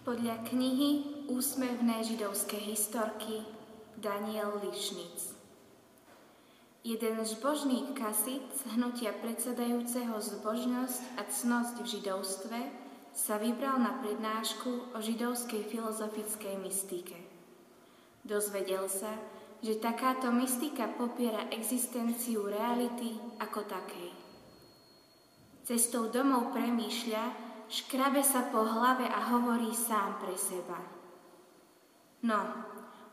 Podľa knihy Úsmevné židovské historky Daniel Lišnic Jeden zbožný kasit z hnutia predsedajúceho zbožnosť a cnosť v židovstve sa vybral na prednášku o židovskej filozofickej mystike. Dozvedel sa, že takáto mystika popiera existenciu reality ako takej. Cestou domov premýšľa, škrabe sa po hlave a hovorí sám pre seba. No,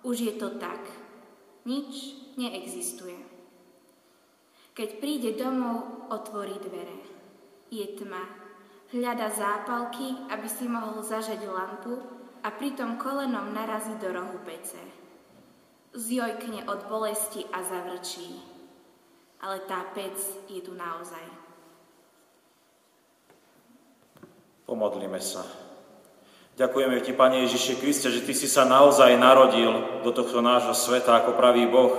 už je to tak. Nič neexistuje. Keď príde domov, otvorí dvere. Je tma. Hľada zápalky, aby si mohol zažať lampu a pritom kolenom narazí do rohu pece zjojkne od bolesti a zavrčí. Ale tá pec je tu naozaj. Pomodlíme sa. Ďakujeme Ti, Pane Ježiši Kriste, že Ty si sa naozaj narodil do tohto nášho sveta ako pravý Boh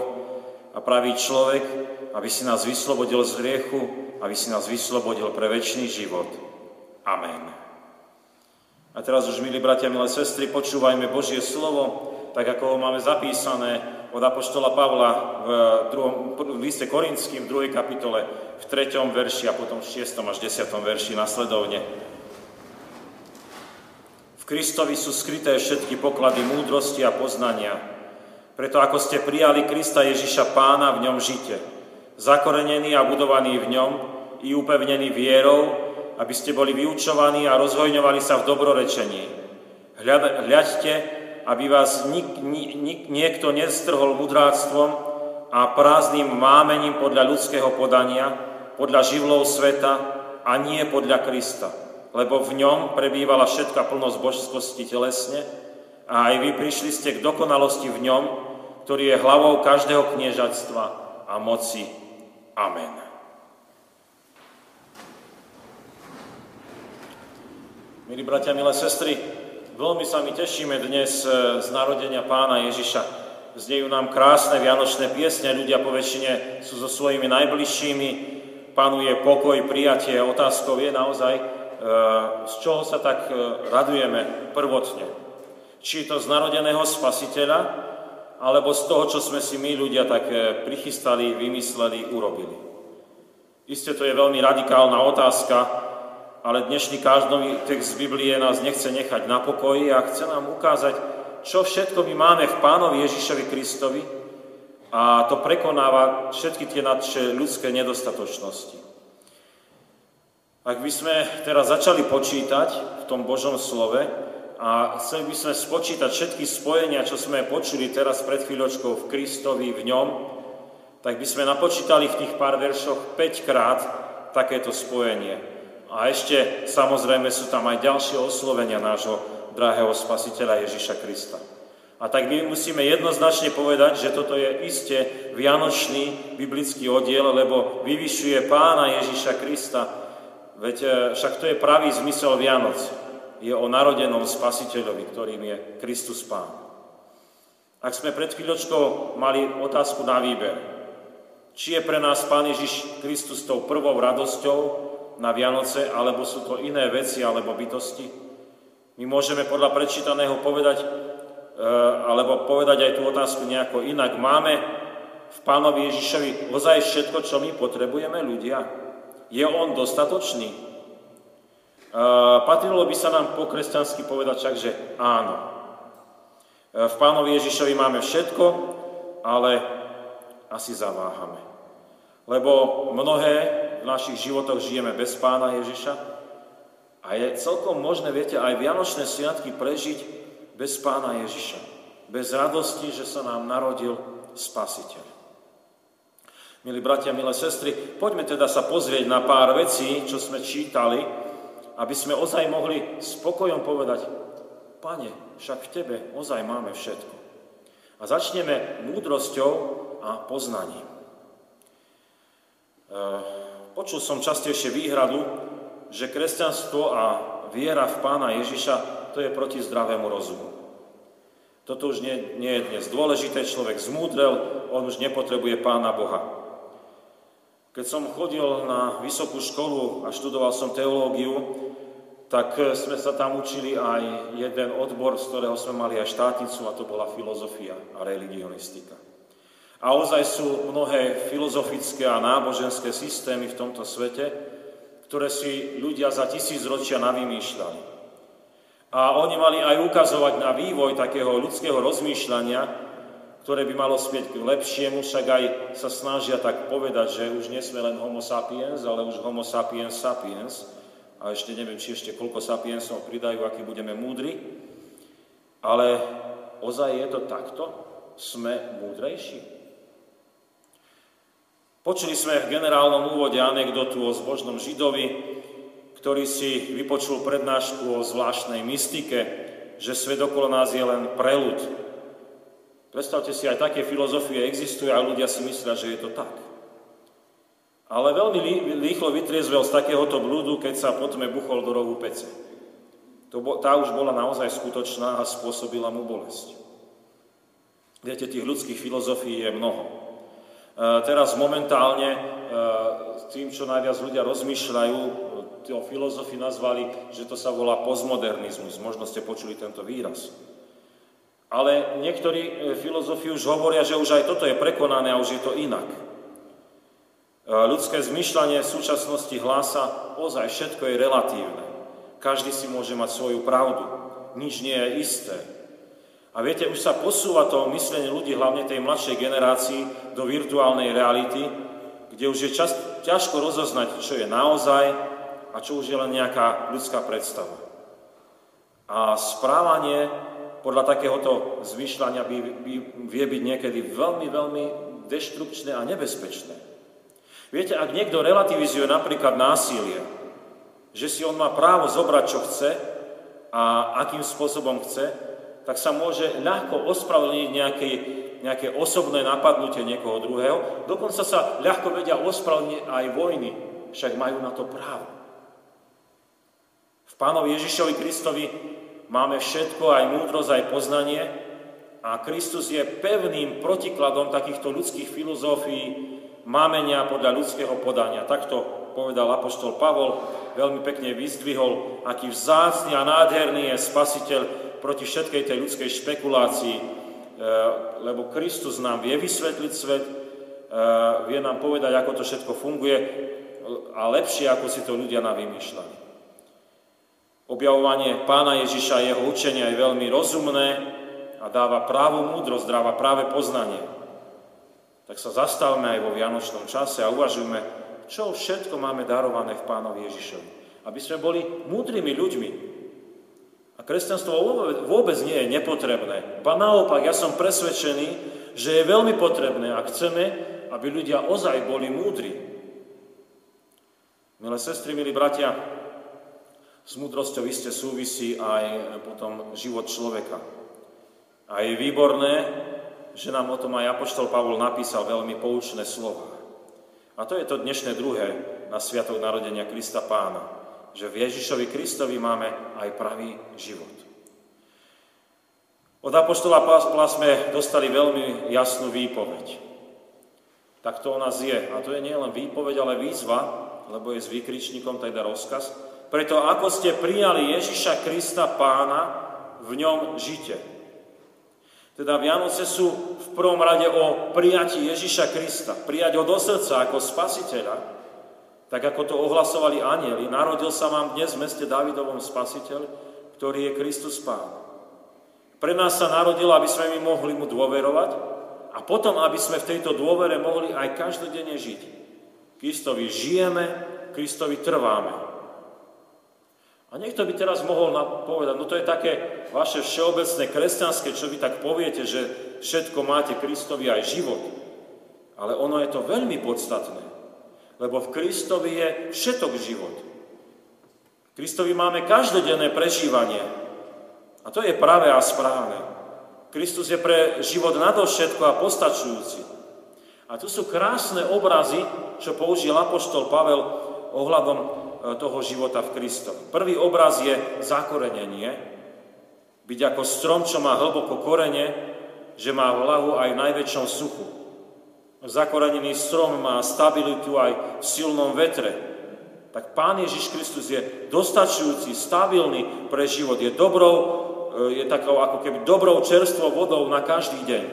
a pravý človek, aby si nás vyslobodil z hriechu, aby si nás vyslobodil pre väčší život. Amen. A teraz už, milí bratia, milé sestry, počúvajme Božie slovo, tak ako ho máme zapísané od Apoštola Pavla v, druhom, v liste Korinským v 2. kapitole v 3. verši a potom v 6. až 10. verši nasledovne. Kristovi sú skryté všetky poklady múdrosti a poznania. Preto ako ste prijali Krista Ježiša Pána, v ňom žite. Zakorenení a budovaní v ňom i upevnení vierou, aby ste boli vyučovaní a rozhojňovali sa v dobrorečení. Hľaďte, aby vás nik, nik, niekto nestrhol mudráctvom a prázdnym mámením podľa ľudského podania, podľa živlov sveta a nie podľa Krista. Lebo v ňom prebývala všetká plnosť božskosti telesne a aj vy prišli ste k dokonalosti v ňom, ktorý je hlavou každého kniežatstva a moci. Amen. Milí bratia, milé sestry, Veľmi sa mi tešíme dnes e, z narodenia pána Ježiša. Znejú nám krásne vianočné piesne, ľudia po väčšine sú so svojimi najbližšími, panuje pokoj, prijatie. Otázkou je naozaj, z čoho sa tak e, radujeme prvotne. Či je to z narodeného spasiteľa, alebo z toho, čo sme si my ľudia tak prichystali, vymysleli, urobili. Isté to je veľmi radikálna otázka, ale dnešný každový text z Biblie nás nechce nechať na pokoji a chce nám ukázať, čo všetko my máme v Pánovi Ježišovi Kristovi a to prekonáva všetky tie naše ľudské nedostatočnosti. Ak by sme teraz začali počítať v tom Božom slove a chceli by sme spočítať všetky spojenia, čo sme počuli teraz pred chvíľočkou v Kristovi, v ňom, tak by sme napočítali v tých pár veršoch 5 krát takéto spojenie. A ešte samozrejme sú tam aj ďalšie oslovenia nášho drahého spasiteľa Ježiša Krista. A tak my musíme jednoznačne povedať, že toto je iste vianočný biblický oddiel, lebo vyvyšuje pána Ježiša Krista. Veď e, však to je pravý zmysel Vianoc. Je o narodenom spasiteľovi, ktorým je Kristus Pán. Ak sme pred chvíľočkou mali otázku na výber, či je pre nás Pán Ježiš Kristus tou prvou radosťou, na Vianoce, alebo sú to iné veci alebo bytosti. My môžeme podľa prečítaného povedať, e, alebo povedať aj tú otázku nejako inak. Máme v Pánovi Ježišovi ozaj všetko, čo my potrebujeme ľudia? Je On dostatočný? E, patrilo by sa nám po kresťansky povedať však, že áno. E, v Pánovi Ježišovi máme všetko, ale asi zaváhame. Lebo mnohé v našich životoch žijeme bez pána Ježiša a je celkom možné, viete, aj Vianočné sviatky prežiť bez pána Ježiša. Bez radosti, že sa nám narodil Spasiteľ. Milí bratia, milé sestry, poďme teda sa pozrieť na pár vecí, čo sme čítali, aby sme ozaj mohli spokojom povedať, Pane, však v Tebe ozaj máme všetko. A začneme múdrosťou a poznaním. E, Počul som častejšie výhradu, že kresťanstvo a viera v pána Ježiša to je proti zdravému rozumu. Toto už nie, nie je dnes dôležité, človek zmúdrel, on už nepotrebuje pána Boha. Keď som chodil na vysokú školu a študoval som teológiu, tak sme sa tam učili aj jeden odbor, z ktorého sme mali aj štátnicu, a to bola filozofia a religionistika. A ozaj sú mnohé filozofické a náboženské systémy v tomto svete, ktoré si ľudia za tisíc ročia navymýšľali. A oni mali aj ukazovať na vývoj takého ľudského rozmýšľania, ktoré by malo spieť k lepšiemu, však aj sa snažia tak povedať, že už nie sme len homo sapiens, ale už homo sapiens sapiens. A ešte neviem, či ešte koľko sapiensov pridajú, aký budeme múdri. Ale ozaj je to takto? Sme múdrejší? Počuli sme v generálnom úvode anekdotu o zbožnom židovi, ktorý si vypočul prednášku o zvláštnej mystike, že svet okolo nás je len prelud. Predstavte si, aj také filozofie existujú a ľudia si myslia, že je to tak. Ale veľmi rýchlo vytriezvel z takéhoto blúdu, keď sa potom buchol do rohu pece. To, tá už bola naozaj skutočná a spôsobila mu bolesť. Viete, tých ľudských filozofií je mnoho. E, teraz momentálne e, tým, čo najviac ľudia rozmýšľajú, o filozofi nazvali, že to sa volá postmodernizmus. Možno ste počuli tento výraz. Ale niektorí e, filozofi už hovoria, že už aj toto je prekonané a už je to inak. Ľudské zmyšľanie v súčasnosti hlása, ozaj všetko je relatívne. Každý si môže mať svoju pravdu. Nič nie je isté. A viete, už sa posúva to myslenie ľudí, hlavne tej mladšej generácii, do virtuálnej reality, kde už je čas, ťažko rozoznať, čo je naozaj a čo už je len nejaká ľudská predstava. A správanie podľa takéhoto zvyšľania by, by, vie byť niekedy veľmi, veľmi deštrukčné a nebezpečné. Viete, ak niekto relativizuje napríklad násilie, že si on má právo zobrať, čo chce a akým spôsobom chce, tak sa môže ľahko ospravedlniť nejaké, nejaké osobné napadnutie niekoho druhého. Dokonca sa ľahko vedia ospravedlniť aj vojny, však majú na to právo. V Pánovi Ježišovi Kristovi máme všetko, aj múdrosť, aj poznanie a Kristus je pevným protikladom takýchto ľudských filozofií, mámenia podľa ľudského podania. Takto povedal apoštol Pavol, veľmi pekne vyzdvihol, aký vzácný a nádherný je spasiteľ, proti všetkej tej ľudskej špekulácii, e, lebo Kristus nám vie vysvetliť svet, e, vie nám povedať, ako to všetko funguje a lepšie, ako si to ľudia navymýšľali. Objavovanie pána Ježiša a jeho učenie je veľmi rozumné a dáva právu múdrosť, dáva práve poznanie. Tak sa zastavme aj vo Vianočnom čase a uvažujme, čo všetko máme darované v pánovi Ježišovi. Aby sme boli múdrymi ľuďmi, a kresťanstvo vôbec nie je nepotrebné. Ba naopak, ja som presvedčený, že je veľmi potrebné, ak chceme, aby ľudia ozaj boli múdri. Milé sestry, milí bratia, s múdrosťou iste súvisí aj potom život človeka. A je výborné, že nám o tom aj Apoštol Pavol napísal veľmi poučné slova. A to je to dnešné druhé na Sviatok narodenia Krista Pána že v Ježišovi Kristovi máme aj pravý život. Od Apoštola Pavla sme dostali veľmi jasnú výpoveď. Tak to o nás je. A to je nielen výpoveď, ale výzva, lebo je s výkričníkom teda rozkaz. Preto ako ste prijali Ježiša Krista pána, v ňom žite. Teda Vianoce sú v prvom rade o prijatí Ježiša Krista. Prijať ho do srdca ako spasiteľa, tak ako to ohlasovali anieli, narodil sa vám dnes v meste Davidovom spasiteľ, ktorý je Kristus Pán. Pre nás sa narodil, aby sme my mohli mu dôverovať a potom, aby sme v tejto dôvere mohli aj každodenne žiť. Kristovi žijeme, Kristovi trváme. A niekto by teraz mohol povedať, no to je také vaše všeobecné kresťanské, čo vy tak poviete, že všetko máte Kristovi aj život. Ale ono je to veľmi podstatné. Lebo v Kristovi je všetok život. V Kristovi máme každodenné prežívanie. A to je práve a správne. Kristus je pre život nadovšetko a postačujúci. A tu sú krásne obrazy, čo použil Apoštol Pavel ohľadom toho života v Kristovi. Prvý obraz je zakorenenie. Byť ako strom, čo má hlboko korene, že má vlahu aj v najväčšom suchu. Zakorenený strom má stabilitu aj v silnom vetre. tak Pán Ježiš Kristus je dostačujúci, stabilný pre život. Je dobrou, e, je takou ako keby dobrou čerstvou vodou na každý deň.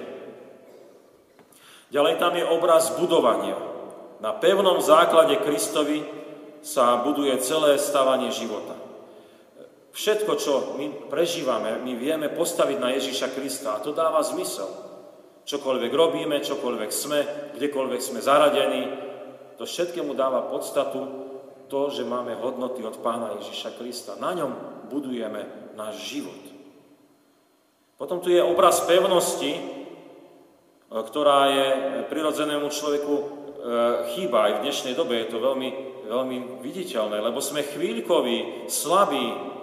Ďalej tam je obraz budovania. Na pevnom základe Kristovi sa buduje celé stavanie života. Všetko, čo my prežívame, my vieme postaviť na Ježíša Krista a to dáva zmysel. Čokoľvek robíme, čokoľvek sme, kdekoľvek sme zaradení, to všetkému dáva podstatu to, že máme hodnoty od Pána Ježiša Krista. Na ňom budujeme náš život. Potom tu je obraz pevnosti, e, ktorá je prirodzenému človeku chýba aj v dnešnej dobe. Je to veľmi, veľmi viditeľné, lebo sme chvíľkoví, slabí,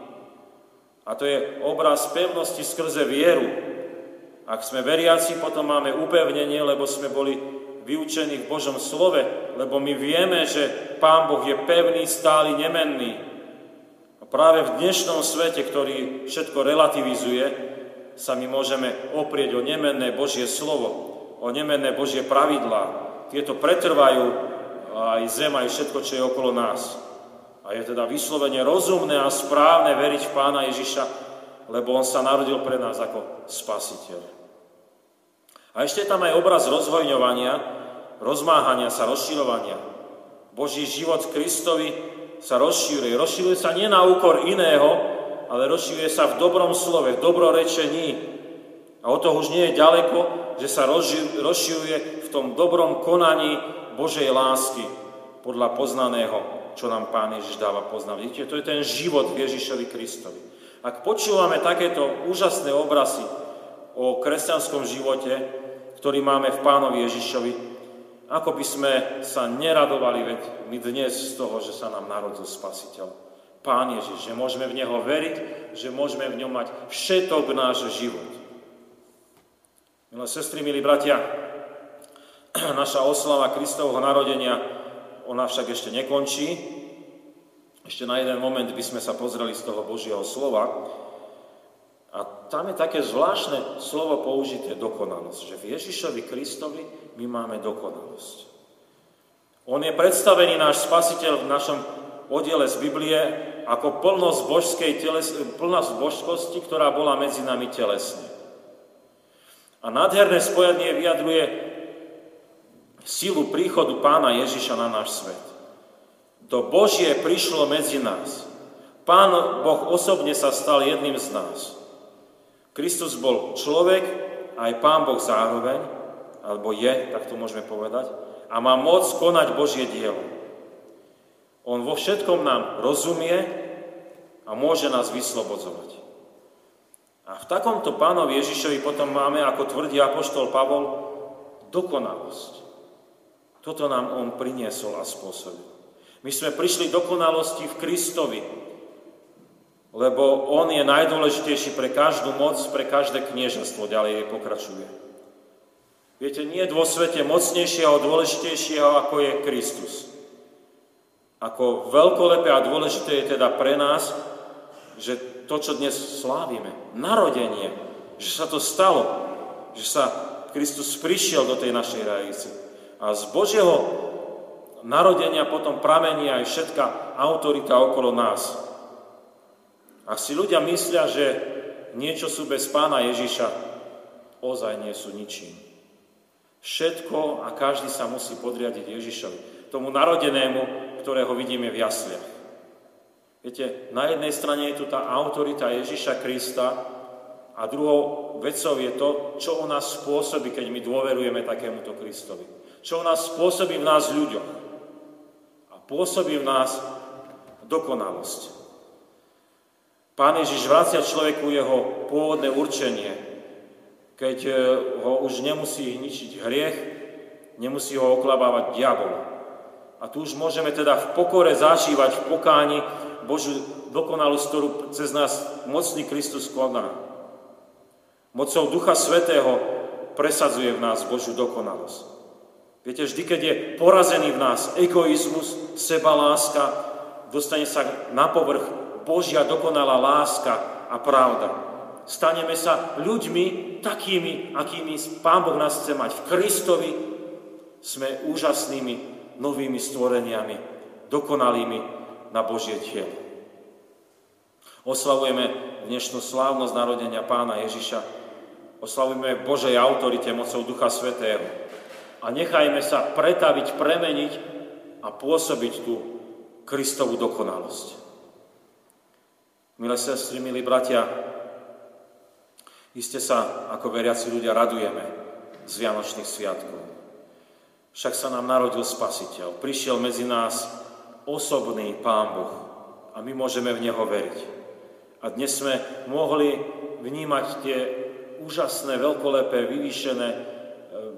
a to je obraz pevnosti skrze vieru. Ak sme veriaci, potom máme upevnenie, lebo sme boli vyučení v Božom slove, lebo my vieme, že Pán Boh je pevný, stály, nemenný. A práve v dnešnom svete, ktorý všetko relativizuje, sa my môžeme oprieť o nemenné Božie slovo, o nemenné Božie pravidlá. Tieto pretrvajú aj zem, aj všetko, čo je okolo nás. A je teda vyslovene rozumné a správne veriť v Pána Ježiša, lebo On sa narodil pre nás ako spasiteľ. A ešte tam aj obraz rozvojňovania, rozmáhania sa, rozširovania. Boží život Kristovi sa rozšíruje. Rozšíruje sa nie na úkor iného, ale rozšíruje sa v dobrom slove, v dobrorečení. A o toho už nie je ďaleko, že sa rozšíruje tom dobrom konaní Božej lásky podľa poznaného čo nám Pán Ježiš dáva poznať. Vidíte, to je ten život Ježišovi Kristovi. Ak počúvame takéto úžasné obrazy o kresťanskom živote, ktorý máme v Pánovi Ježišovi, ako by sme sa neradovali veď my dnes z toho, že sa nám narodil Spasiteľ. Pán Ježiš, že môžeme v Neho veriť, že môžeme v ňom mať všetok náš život. Milé sestry, milí bratia, naša oslava Kristovho narodenia ona však ešte nekončí. Ešte na jeden moment by sme sa pozreli z toho Božieho slova. A tam je také zvláštne slovo použité dokonalosť, že v Ježišovi Kristovi my máme dokonalosť. On je predstavený náš spasiteľ v našom oddiele z Biblie ako plnosť, božskej teles, plnosť božskosti, ktorá bola medzi nami telesne. A nádherné spojenie vyjadruje silu príchodu pána Ježiša na náš svet. To Božie prišlo medzi nás. Pán Boh osobne sa stal jedným z nás. Kristus bol človek, aj Pán Boh zároveň, alebo je, tak to môžeme povedať, a má moc konať Božie dielo. On vo všetkom nám rozumie a môže nás vyslobodzovať. A v takomto pánovi Ježišovi potom máme, ako tvrdí apoštol Pavol, dokonalosť. Toto nám On priniesol a spôsobil. My sme prišli dokonalosti v Kristovi, lebo On je najdôležitejší pre každú moc, pre každé kniežastvo, ďalej pokračuje. Viete, nie je vo svete mocnejšieho, dôležitejšieho, ako je Kristus. Ako veľkolepé a dôležité je teda pre nás, že to, čo dnes slávime, narodenie, že sa to stalo, že sa Kristus prišiel do tej našej rajice. A z Božieho narodenia potom pramení aj všetká autorita okolo nás. Ak si ľudia myslia, že niečo sú bez pána Ježiša, ozaj nie sú ničím. Všetko a každý sa musí podriadiť Ježišovi, tomu narodenému, ktorého vidíme v jasliach. Viete, na jednej strane je tu tá autorita Ježiša Krista a druhou vecou je to, čo o nás spôsobí, keď my dôverujeme takémuto Kristovi čo nás spôsobí v nás ľuďoch. A pôsobí v nás dokonalosť. Pán Ježiš vracia človeku jeho pôvodné určenie, keď e, ho už nemusí ničiť hriech, nemusí ho oklabávať diabol. A tu už môžeme teda v pokore zažívať v pokáni Božiu dokonalosť, ktorú cez nás mocný Kristus koná. Mocou Ducha Svetého presadzuje v nás Božiu dokonalosť. Viete, vždy, keď je porazený v nás egoizmus, seba láska, dostane sa na povrch Božia dokonalá láska a pravda. Staneme sa ľuďmi takými, akými Pán Boh nás chce mať. V Kristovi sme úžasnými novými stvoreniami, dokonalými na Božie telo. Oslavujeme dnešnú slávnosť narodenia pána Ježiša. Oslavujeme Božej autorite mocou Ducha Svetého. A nechajme sa pretaviť, premeniť a pôsobiť tú Kristovú dokonalosť. Milé sestry, milí bratia, iste sa ako veriaci ľudia radujeme z Vianočných sviatkov. Však sa nám narodil Spasiteľ, prišiel medzi nás osobný Pán Boh a my môžeme v Neho veriť. A dnes sme mohli vnímať tie úžasné, veľkolepé, vyvýšené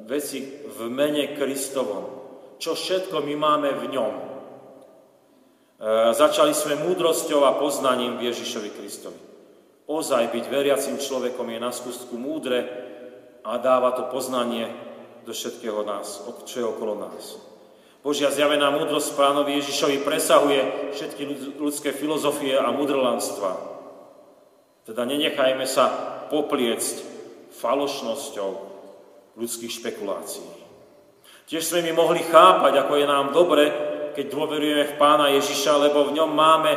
veci v mene Kristovom. Čo všetko my máme v ňom. E, začali sme múdrosťou a poznaním v Ježišovi Kristovi. Ozaj byť veriacim človekom je na skústku múdre a dáva to poznanie do všetkého nás, čo je okolo nás. Božia zjavená múdrosť pánovi Ježišovi presahuje všetky ľudské filozofie a mudrlanstva. Teda nenechajme sa popliecť falošnosťou ľudských špekulácií. Tiež sme my mohli chápať, ako je nám dobre, keď dôverujeme v Pána Ježiša, lebo v ňom máme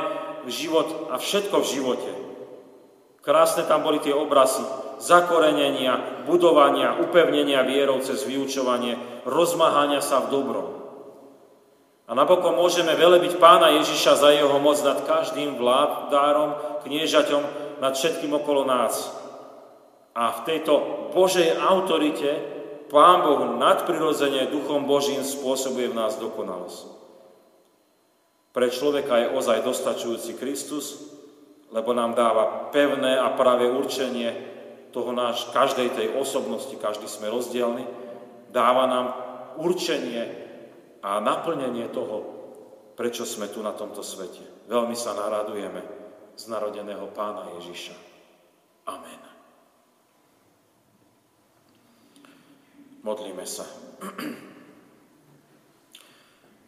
život a všetko v živote. Krásne tam boli tie obrazy zakorenenia, budovania, upevnenia vierov cez vyučovanie, rozmáhania sa v dobrom. A napokon môžeme velebiť pána Ježiša za jeho moc nad každým vládárom, kniežaťom, nad všetkým okolo nás. A v tejto Božej autorite Pán Boh nadprirodzene Duchom Božím spôsobuje v nás dokonalosť. Pre človeka je ozaj dostačujúci Kristus, lebo nám dáva pevné a pravé určenie toho náš, každej tej osobnosti, každý sme rozdielni, dáva nám určenie a naplnenie toho, prečo sme tu na tomto svete. Veľmi sa naradujeme z narodeného pána Ježiša. Amen. Modlíme sa.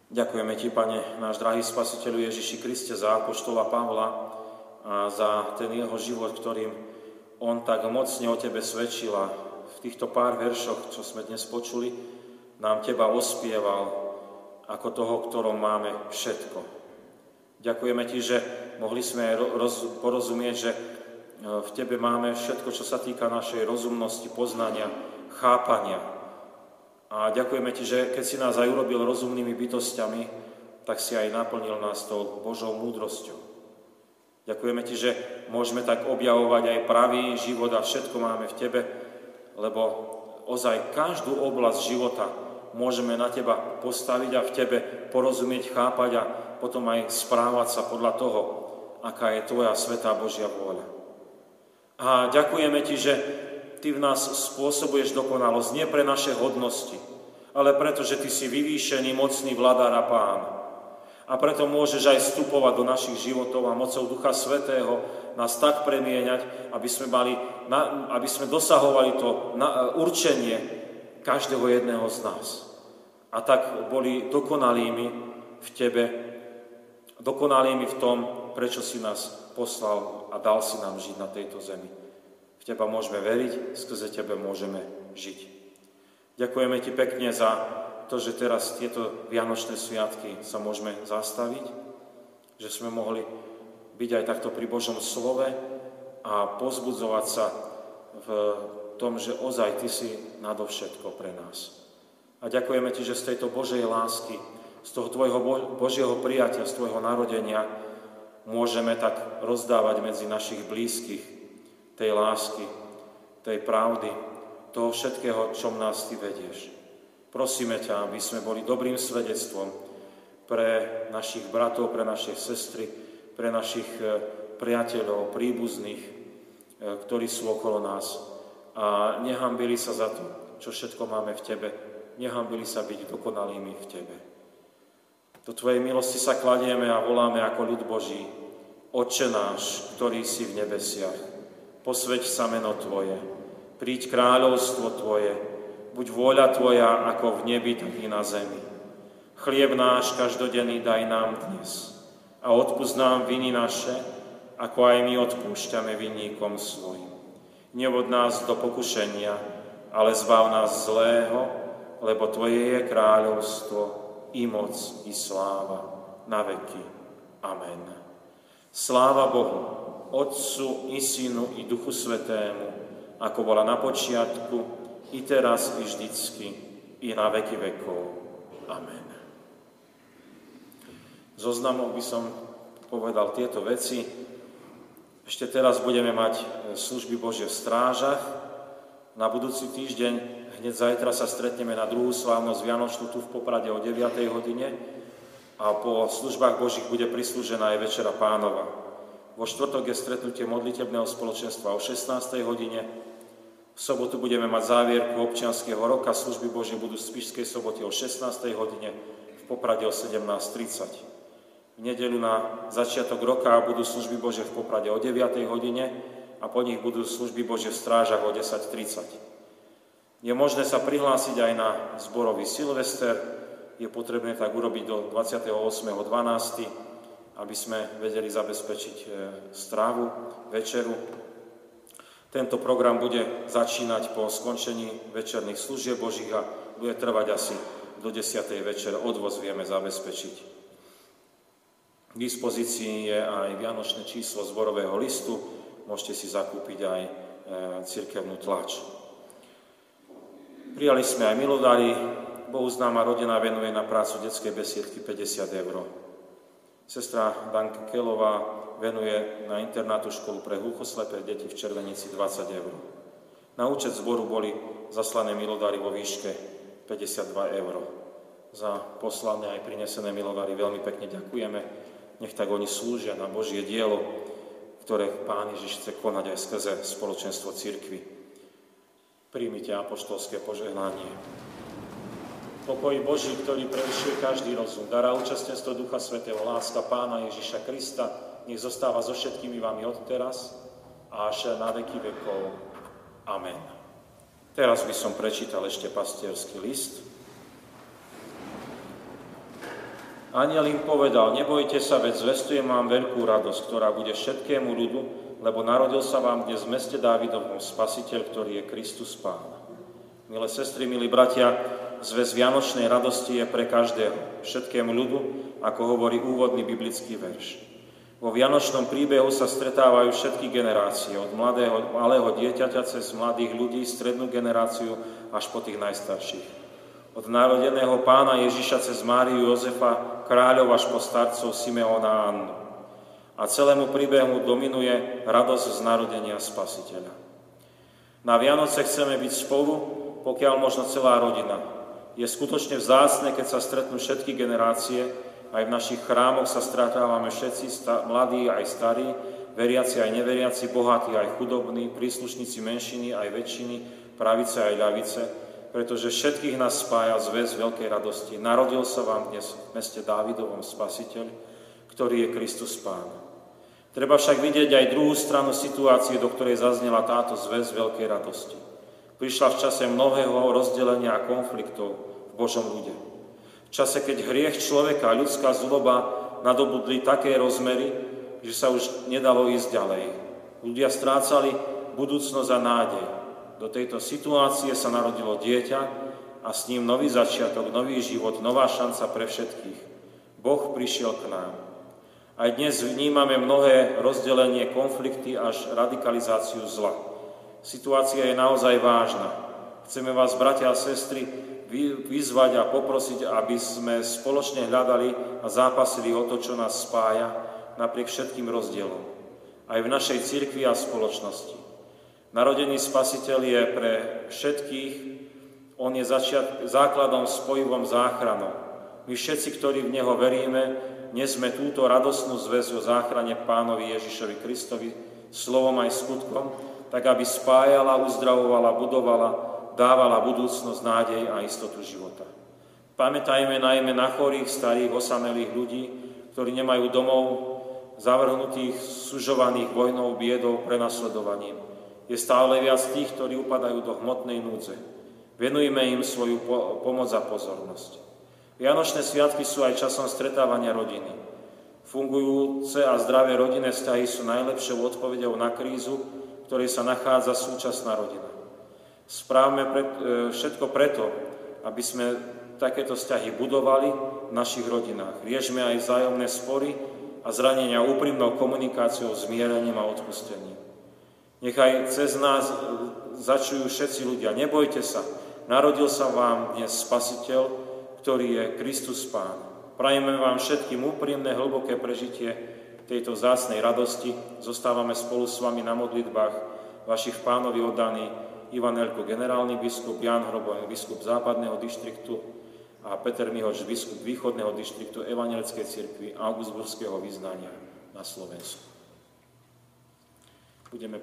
Ďakujeme Ti, Pane, náš drahý Spasiteľu Ježiši Kriste, za apoštola Pavla a za ten jeho život, ktorým on tak mocne o Tebe svedčil a v týchto pár veršoch, čo sme dnes počuli, nám Teba ospieval ako toho, ktorom máme všetko. Ďakujeme Ti, že mohli sme roz, porozumieť, že e, v Tebe máme všetko, čo sa týka našej rozumnosti, poznania, chápania. A ďakujeme Ti, že keď si nás aj urobil rozumnými bytostiami, tak si aj naplnil nás tou Božou múdrosťou. Ďakujeme Ti, že môžeme tak objavovať aj pravý život a všetko máme v Tebe, lebo ozaj každú oblasť života môžeme na Teba postaviť a v Tebe porozumieť, chápať a potom aj správať sa podľa toho, aká je Tvoja svetá Božia vôľa. A ďakujeme Ti, že Ty v nás spôsobuješ dokonalosť nie pre naše hodnosti, ale preto, že Ty si vyvýšený, mocný vladár a pán. A preto môžeš aj vstupovať do našich životov a mocou Ducha Svetého nás tak premieňať, aby sme, mali, aby sme dosahovali to určenie každého jedného z nás. A tak boli dokonalými v Tebe dokonalými v tom, prečo si nás poslal a dal si nám žiť na tejto zemi. Teba môžeme veriť, skrze Tebe môžeme žiť. Ďakujeme Ti pekne za to, že teraz tieto Vianočné sviatky sa môžeme zastaviť, že sme mohli byť aj takto pri Božom slove a pozbudzovať sa v tom, že ozaj Ty si nadovšetko pre nás. A ďakujeme Ti, že z tejto Božej lásky z toho Tvojho Božieho prijatia, z Tvojho narodenia, môžeme tak rozdávať medzi našich blízkych tej lásky, tej pravdy, toho všetkého, čom nás Ty vedieš. Prosíme ťa, aby sme boli dobrým svedectvom pre našich bratov, pre naše sestry, pre našich e, priateľov, príbuzných, e, ktorí sú okolo nás. A nehambili sa za to, čo všetko máme v Tebe. Nehambili sa byť dokonalými v Tebe. Do Tvojej milosti sa kladieme a voláme ako ľud Boží. Oče náš, ktorý si v nebesiach, posveď sa meno Tvoje, príď kráľovstvo Tvoje, buď vôľa Tvoja ako v nebi, tak i na zemi. Chlieb náš každodenný daj nám dnes a odpúsť nám viny naše, ako aj my odpúšťame vinníkom svojim. Nevod nás do pokušenia, ale zbav nás zlého, lebo Tvoje je kráľovstvo, i moc, i sláva na veky. Amen. Sláva Bohu, Otcu i Synu i Duchu Svetému, ako bola na počiatku, i teraz, i vždycky, i na veky vekov. Amen. Zoznamom by som povedal tieto veci. Ešte teraz budeme mať služby Bože v strážach. Na budúci týždeň, hneď zajtra sa stretneme na druhú slávnosť Vianočnú tu v Poprade o 9. hodine a po službách Božích bude prislúžená aj Večera Pánova. Vo štvrtok je stretnutie modlitebného spoločenstva o 16. hodine. V sobotu budeme mať závierku občianského roka, služby Božie budú v Spišskej sobote o 16. hodine, v Poprade o 17.30. V nedelu na začiatok roka budú služby Bože v Poprade o 9. hodine a po nich budú služby Bože v strážach o 10.30. Je možné sa prihlásiť aj na zborový Silvester, je potrebné tak urobiť do 28.12., aby sme vedeli zabezpečiť e, strávu, večeru. Tento program bude začínať po skončení večerných služieb Božích a bude trvať asi do 10. večer. Odvoz vieme zabezpečiť. K dispozícii je aj vianočné číslo zborového listu. Môžete si zakúpiť aj e, cirkevnú tlač. Prijali sme aj milodári, Bohu známa rodina venuje na prácu detskej besiedky 50 eur. Sestra Danka Kelová venuje na internátu školu pre hluchoslepé deti v Červenici 20 eur. Na účet zboru boli zaslané milodary vo výške 52 eur. Za poslané aj prinesené milodary veľmi pekne ďakujeme. Nech tak oni slúžia na Božie dielo, ktoré Pán Ježiš chce konať aj skrze spoločenstvo církvy. Príjmite apoštolské požehnanie. Pokoj Boží, ktorý prevyšuje každý rozum, dará účastenstvo Ducha Svetého, láska Pána Ježiša Krista, nech zostáva so všetkými vami od teraz a až na veky vekov. Amen. Teraz by som prečítal ešte pastierský list. Aniel im povedal, nebojte sa, veď zvestujem vám veľkú radosť, ktorá bude všetkému ľudu, lebo narodil sa vám dnes v meste Dávidovom spasiteľ, ktorý je Kristus Pán. Milé sestry, milí bratia, zväz Vianočnej radosti je pre každého, všetkému ľudu, ako hovorí úvodný biblický verš. Vo Vianočnom príbehu sa stretávajú všetky generácie, od mladého, malého dieťaťa cez mladých ľudí, strednú generáciu až po tých najstarších. Od narodeného pána Ježiša cez Máriu Jozefa, kráľov až po starcov Simeona a Annu. A celému príbehu dominuje radosť z narodenia Spasiteľa. Na Vianoce chceme byť spolu, pokiaľ možno celá rodina, je skutočne vzácne, keď sa stretnú všetky generácie, aj v našich chrámoch sa stretávame všetci, mladí aj starí, veriaci aj neveriaci, bohatí aj chudobní, príslušníci menšiny aj väčšiny, pravice aj ľavice, pretože všetkých nás spája zväz veľkej radosti. Narodil sa vám dnes v meste Dávidovom Spasiteľ, ktorý je Kristus Pán. Treba však vidieť aj druhú stranu situácie, do ktorej zaznela táto zväz veľkej radosti. Prišla v čase mnohého rozdelenia a konfliktov, Božom ľude. V čase, keď hriech človeka a ľudská zloba nadobudli také rozmery, že sa už nedalo ísť ďalej. Ľudia strácali budúcnosť a nádej. Do tejto situácie sa narodilo dieťa a s ním nový začiatok, nový život, nová šanca pre všetkých. Boh prišiel k nám. Aj dnes vnímame mnohé rozdelenie, konflikty až radikalizáciu zla. Situácia je naozaj vážna. Chceme vás, bratia a sestry, vyzvať a poprosiť, aby sme spoločne hľadali a zápasili o to, čo nás spája, napriek všetkým rozdielom. Aj v našej cirkvi a spoločnosti. Narodený spasiteľ je pre všetkých, on je začiat, základom spojivom záchranou. My všetci, ktorí v Neho veríme, nesme túto radosnú zväz o záchrane pánovi Ježišovi Kristovi slovom aj skutkom, tak aby spájala, uzdravovala, budovala dávala budúcnosť, nádej a istotu života. Pamätajme najmä na chorých, starých, osamelých ľudí, ktorí nemajú domov, zavrhnutých, sužovaných vojnou, biedou, prenasledovaním. Je stále viac tých, ktorí upadajú do hmotnej núdze. Venujme im svoju po- pomoc a pozornosť. Vianočné sviatky sú aj časom stretávania rodiny. Fungujúce a zdravé rodinné vzťahy sú najlepšou odpovedou na krízu, v ktorej sa nachádza súčasná rodina. Správme pre, e, všetko preto, aby sme takéto vzťahy budovali v našich rodinách. Riešme aj vzájomné spory a zranenia úprimnou komunikáciou, zmierením a odpustením. Nechaj cez nás začujú všetci ľudia. Nebojte sa, narodil sa vám dnes Spasiteľ, ktorý je Kristus Pán. Prajeme vám všetkým úprimné, hlboké prežitie tejto zásnej radosti. Zostávame spolu s vami na modlitbách vašich pánovi oddaní Ivan Elko, generálny biskup, Jan Hrobo, biskup západného dištriktu a Peter Mihoč, biskup východného dištriktu Evangelickej cirkvi Augustburského vyznania na Slovensku. Budeme